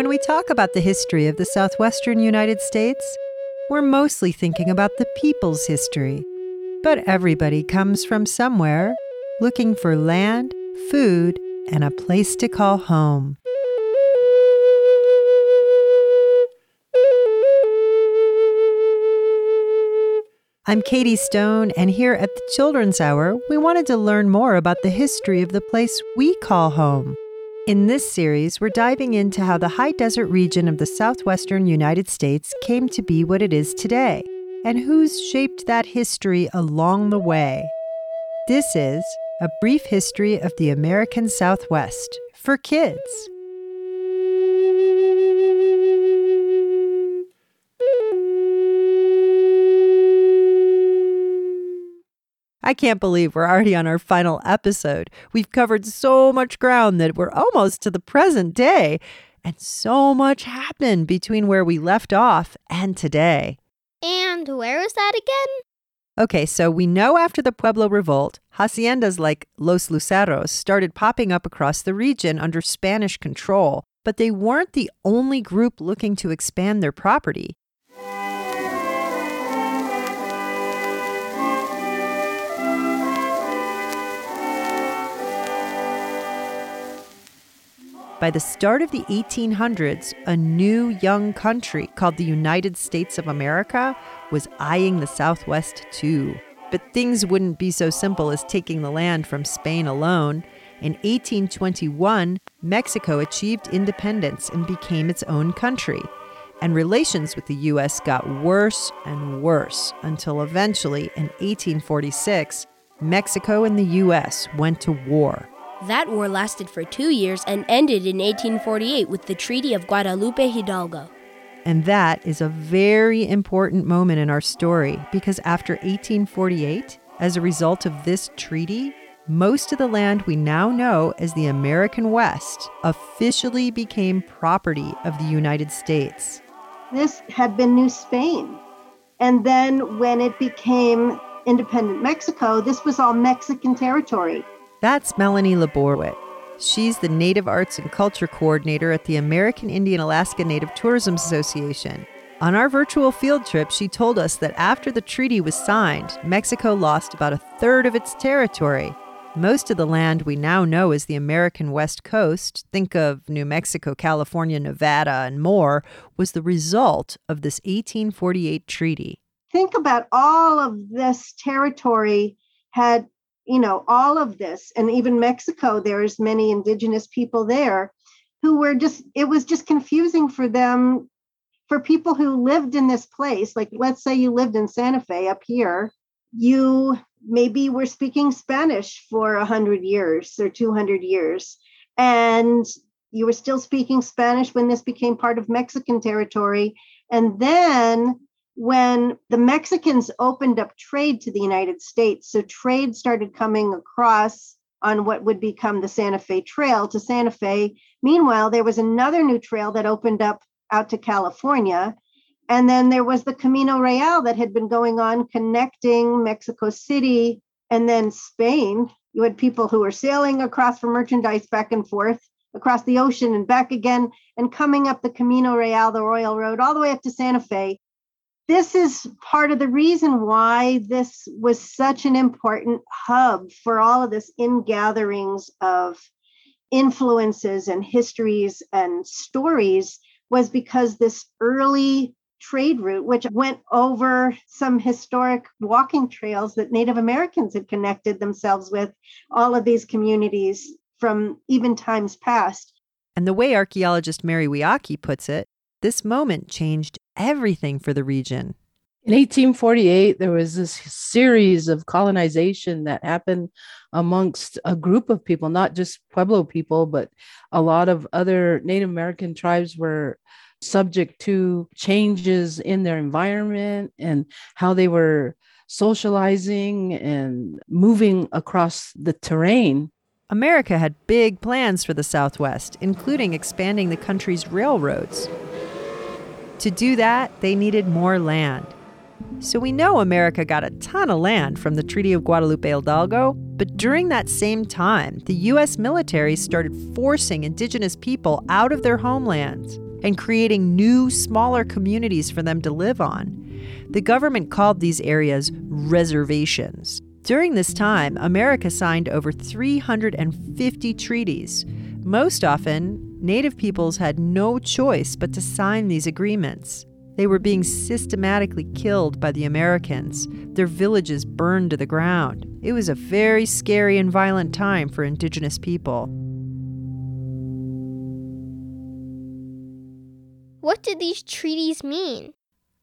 when we talk about the history of the southwestern United States, we're mostly thinking about the people's history. But everybody comes from somewhere looking for land, food, and a place to call home. I'm Katie Stone, and here at the Children's Hour, we wanted to learn more about the history of the place we call home. In this series, we're diving into how the high desert region of the southwestern United States came to be what it is today, and who's shaped that history along the way. This is A Brief History of the American Southwest for kids. I can't believe we're already on our final episode. We've covered so much ground that we're almost to the present day, and so much happened between where we left off and today. And where is that again? Okay, so we know after the Pueblo Revolt, haciendas like Los Luceros started popping up across the region under Spanish control, but they weren't the only group looking to expand their property. By the start of the 1800s, a new young country called the United States of America was eyeing the Southwest too. But things wouldn't be so simple as taking the land from Spain alone. In 1821, Mexico achieved independence and became its own country. And relations with the U.S. got worse and worse until eventually, in 1846, Mexico and the U.S. went to war. That war lasted for two years and ended in 1848 with the Treaty of Guadalupe Hidalgo. And that is a very important moment in our story because after 1848, as a result of this treaty, most of the land we now know as the American West officially became property of the United States. This had been New Spain. And then when it became independent Mexico, this was all Mexican territory. That's Melanie LaBorwit. She's the Native Arts and Culture Coordinator at the American Indian Alaska Native Tourism Association. On our virtual field trip, she told us that after the treaty was signed, Mexico lost about a third of its territory. Most of the land we now know as the American West Coast, think of New Mexico, California, Nevada, and more, was the result of this 1848 treaty. Think about all of this territory had you know all of this and even mexico there's many indigenous people there who were just it was just confusing for them for people who lived in this place like let's say you lived in santa fe up here you maybe were speaking spanish for 100 years or 200 years and you were still speaking spanish when this became part of mexican territory and then when the Mexicans opened up trade to the United States, so trade started coming across on what would become the Santa Fe Trail to Santa Fe. Meanwhile, there was another new trail that opened up out to California. And then there was the Camino Real that had been going on connecting Mexico City and then Spain. You had people who were sailing across for merchandise back and forth across the ocean and back again and coming up the Camino Real, the Royal Road, all the way up to Santa Fe this is part of the reason why this was such an important hub for all of this ingatherings of influences and histories and stories was because this early trade route, which went over some historic walking trails that Native Americans had connected themselves with, all of these communities from even times past. And the way archaeologist Mary Weahkee puts it, this moment changed everything for the region. In 1848, there was this series of colonization that happened amongst a group of people, not just Pueblo people, but a lot of other Native American tribes were subject to changes in their environment and how they were socializing and moving across the terrain. America had big plans for the Southwest, including expanding the country's railroads. To do that, they needed more land. So we know America got a ton of land from the Treaty of Guadalupe Hidalgo, but during that same time, the U.S. military started forcing indigenous people out of their homelands. and creating new, smaller communities for them to live on. The government called these areas reservations. During this time, America signed over 350 treaties. Most often, Native peoples had no choice but to sign these agreements. They were being systematically killed by the Americans, their villages burned to the ground. It was a very scary and violent time for indigenous people. What did these treaties mean?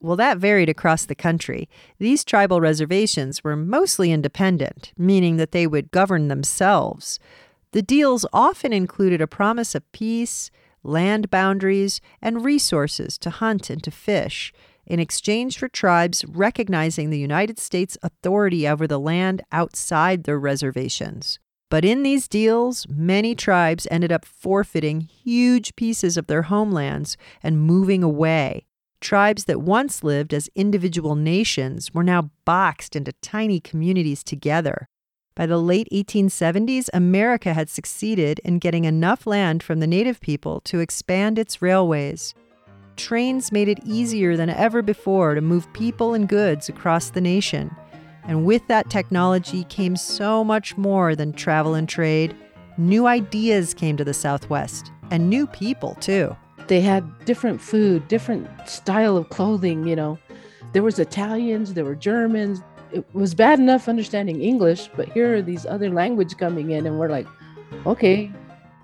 Well, that varied across the country. These tribal reservations were mostly independent, meaning that they would govern themselves. The deals often included a promise of peace, land boundaries, and resources to hunt and to fish, in exchange for tribes recognizing the United States authority over the land outside their reservations. But in these deals, many tribes ended up forfeiting huge pieces of their homelands and moving away. Tribes that once lived as individual nations were now boxed into tiny communities together. By the late 1870s, America had succeeded in getting enough land from the native people to expand its railways. Trains made it easier than ever before to move people and goods across the nation. And with that technology came so much more than travel and trade. New ideas came to the Southwest, and new people, too. They had different food, different style of clothing, you know. There was Italians, there were Germans. It was bad enough understanding English, but here are these other language coming in and we're like, okay.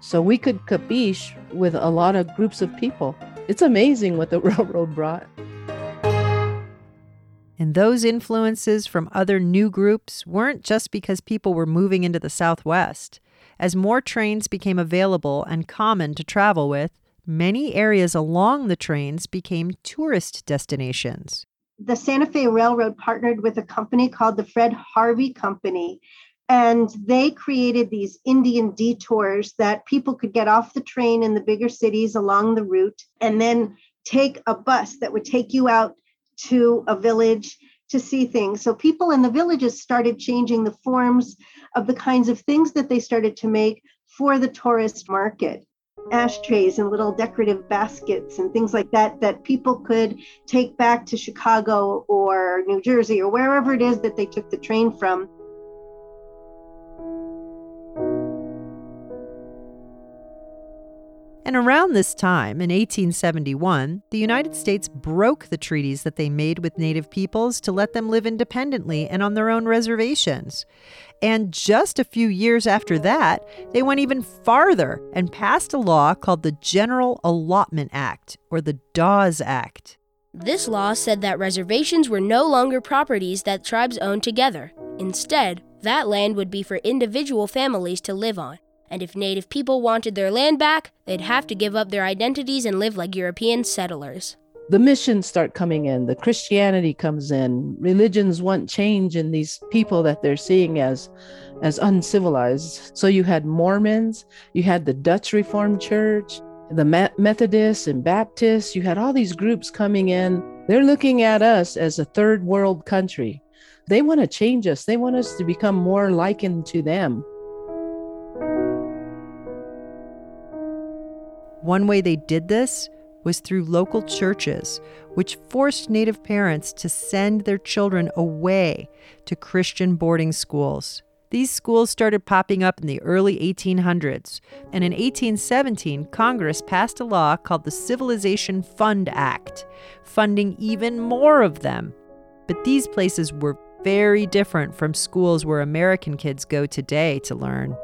So we could capiche with a lot of groups of people. It's amazing what the railroad brought. And those influences from other new groups weren't just because people were moving into the Southwest. As more trains became available and common to travel with, many areas along the trains became tourist destinations. The Santa Fe Railroad partnered with a company called the Fred Harvey Company, and they created these Indian detours that people could get off the train in the bigger cities along the route and then take a bus that would take you out to a village to see things. So people in the villages started changing the forms of the kinds of things that they started to make for the tourist market. Ashtrays and little decorative baskets and things like that, that people could take back to Chicago or New Jersey or wherever it is that they took the train from And around this time, in 1871, the United States broke the treaties that they made with Native peoples to let them live independently and on their own reservations. And just a few years after that, they went even farther and passed a law called the General Allotment Act, or the Dawes Act. This law said that reservations were no longer properties that tribes owned together. Instead, that land would be for individual families to live on and if native people wanted their land back, they'd have to give up their identities and live like European settlers. The missions start coming in, the Christianity comes in, religions want change in these people that they're seeing as as uncivilized. So you had Mormons, you had the Dutch Reformed Church, the Methodists and Baptists, you had all these groups coming in. They're looking at us as a third world country. They want to change us. They want us to become more likened to them. One way they did this was through local churches, which forced Native parents to send their children away to Christian boarding schools. These schools started popping up in the early 1800s, and in 1817, Congress passed a law called the Civilization Fund Act, funding even more of them. But these places were very different from schools where American kids go today to learn.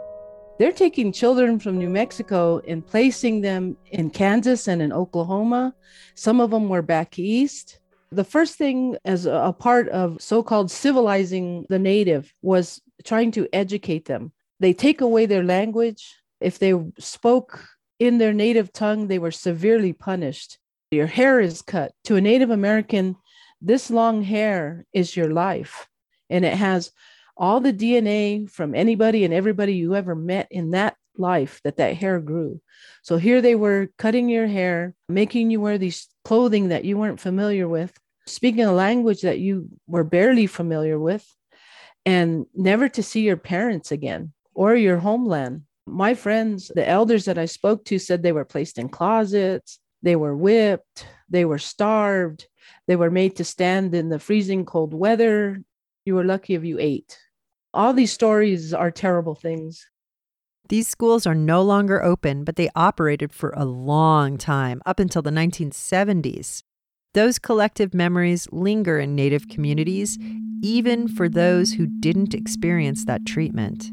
They're taking children from New Mexico and placing them in Kansas and in Oklahoma. Some of them were back east. The first thing, as a part of so called civilizing the native, was trying to educate them. They take away their language. If they spoke in their native tongue, they were severely punished. Your hair is cut. To a Native American, this long hair is your life. And it has all the DNA from anybody and everybody you ever met in that life that that hair grew. So here they were cutting your hair, making you wear these clothing that you weren't familiar with, speaking a language that you were barely familiar with, and never to see your parents again or your homeland. My friends, the elders that I spoke to said they were placed in closets. They were whipped, they were starved, they were made to stand in the freezing cold weather. You were lucky if you ate. All these stories are terrible things. These schools are no longer open, but they operated for a long time, up until the 1970s. Those collective memories linger in Native communities, even for those who didn't experience that treatment.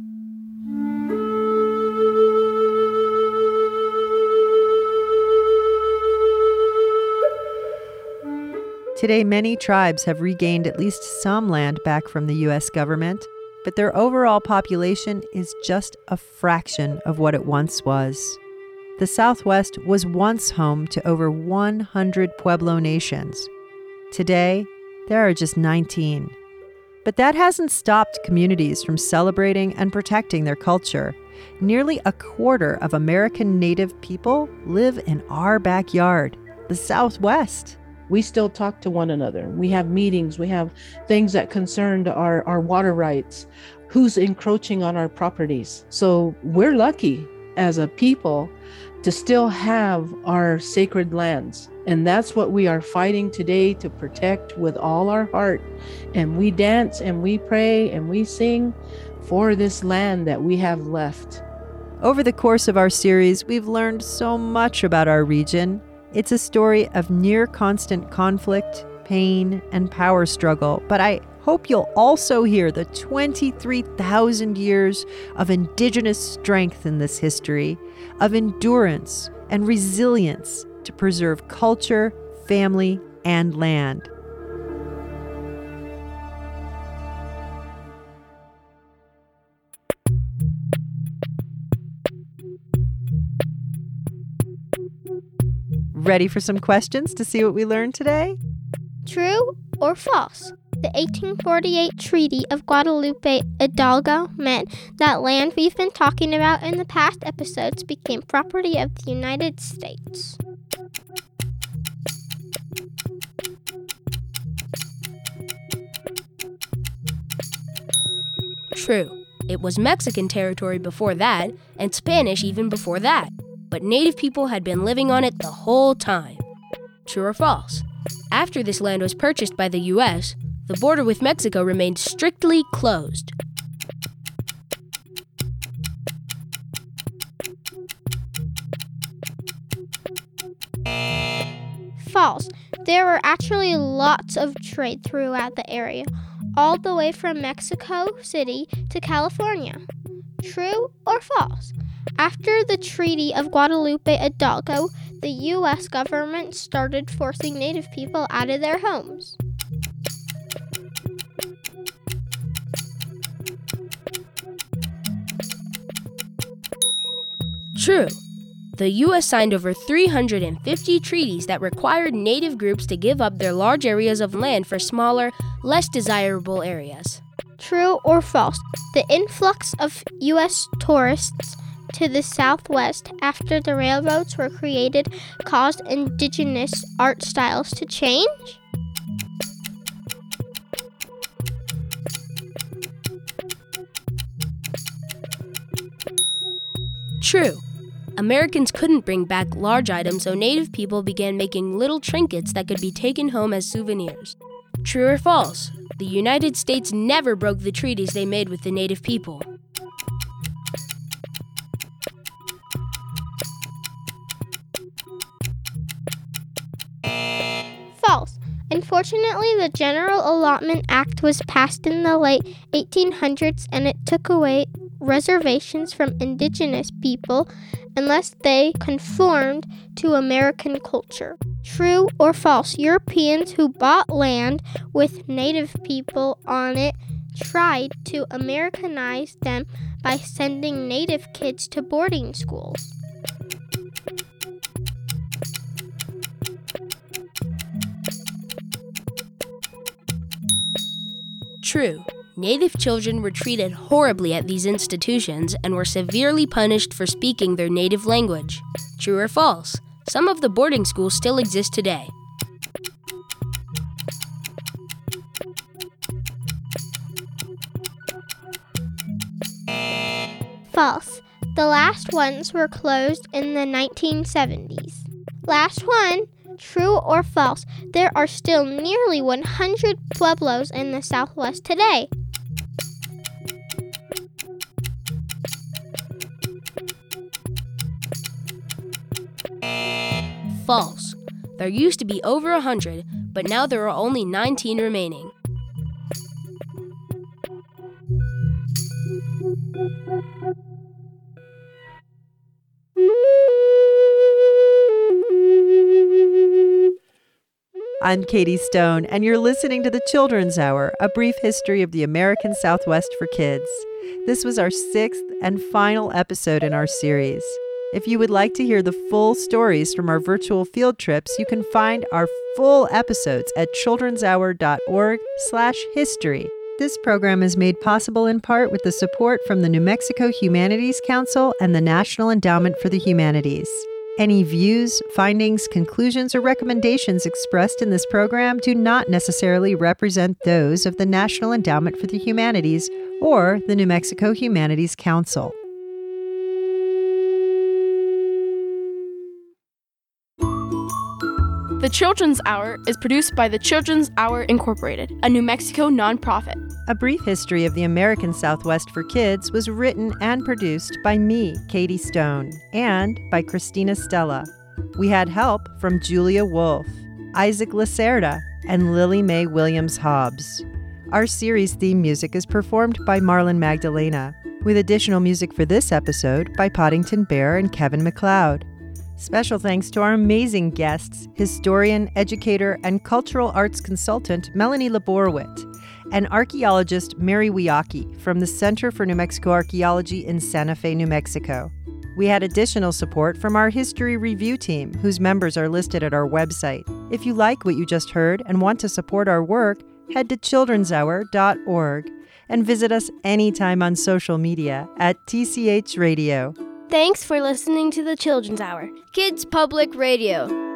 Today, many tribes have regained at least some land back from the U.S. government, but their overall population is just a fraction of what it once was. The Southwest was once home to over 100 Pueblo nations. Today, there are just 19. But that hasn't stopped communities from celebrating and protecting their culture. Nearly a quarter of American Native people live in our backyard, the Southwest we still talk to one another. We have meetings, we have things that concerned our, our water rights, who's encroaching on our properties. So we're lucky as a people to still have our sacred lands. And that's what we are fighting today to protect with all our heart. And we dance and we pray and we sing for this land that we have left. Over the course of our series, we've learned so much about our region it's a story of near constant conflict, pain, and power struggle, but I hope you'll also hear the 23,000 years of Indigenous strength in this history, of endurance and resilience to preserve culture, family, and land. Ready for some questions to see what we learned today? True or false? The 1848 Treaty of Guadalupe Hidalgo meant that land we've been talking about in the past episodes became property of the United States. True. It was Mexican territory before that, and Spanish even before that but native people had been living on it the whole time. True or false? After this land was purchased by the U.S., the border with Mexico remained strictly closed. False. There were actually lots of trade throughout the area, all the way from Mexico City to California. True or false? After the Treaty of Guadalupe Hidalgo, the U.S. government started forcing Native people out of their homes. True. The U.S. signed over 350 treaties that required Native groups to give up their large areas of land for smaller, less desirable areas. True or false? The influx of U.S. tourists to the southwest after the railroads were created caused indigenous art styles to change? True. Americans couldn't bring back large items, so native people began making little trinkets that could be taken home as souvenirs. True or false? The United States never broke the treaties they made with the native people. False. Unfortunately, the General Allotment Act was passed in the late 1800s and it took away reservations from indigenous people unless they conformed to American culture. True or false? Europeans who bought land with native people on it tried to Americanize them by sending native kids to boarding schools. True. Native children were treated horribly at these institutions and were severely punished for speaking their native language. True or false? Some of the boarding schools still exist today. False. The last ones were closed in the 1970s. Last one. True or false? There are still nearly 100 pueblos in the Southwest today. False. There used to be over hundred, but now there are only 19 remaining. I'm Katie Stone, and you're listening to the Children's Hour, a brief history of the American Southwest for kids. This was our sixth and final episode in our series. If you would like to hear the full stories from our virtual field trips, you can find our full episodes at childrenshour.org/history. This program is made possible in part with the support from the New Mexico Humanities Council and the National Endowment for the Humanities. Any views, findings, conclusions, or recommendations expressed in this program do not necessarily represent those of the National Endowment for the Humanities or the New Mexico Humanities Council. The Children's Hour is produced by the Children's Hour Incorporated, a New Mexico nonprofit. A Brief History of the American Southwest for Kids was written and produced by me, Katie Stone, and by Christina Stella. We had help from Julia Wolf, Isaac Lacerda, and Lily Mae Williams Hobbs. Our series theme music is performed by Marlon Magdalena, with additional music for this episode by Poddington Bear and Kevin MacLeod. Special thanks to our amazing guests, historian, educator, and cultural arts consultant Melanie LaBorwit, and archaeologist Mary Weahkee from the Center for New Mexico Archaeology in Santa Fe, New Mexico. We had additional support from our history review team, whose members are listed at our website. If you like what you just heard and want to support our work, head to childrenshour.org and visit us anytime on social media at TCH Radio. Thanks for listening to the Children's Hour, Kids Public Radio.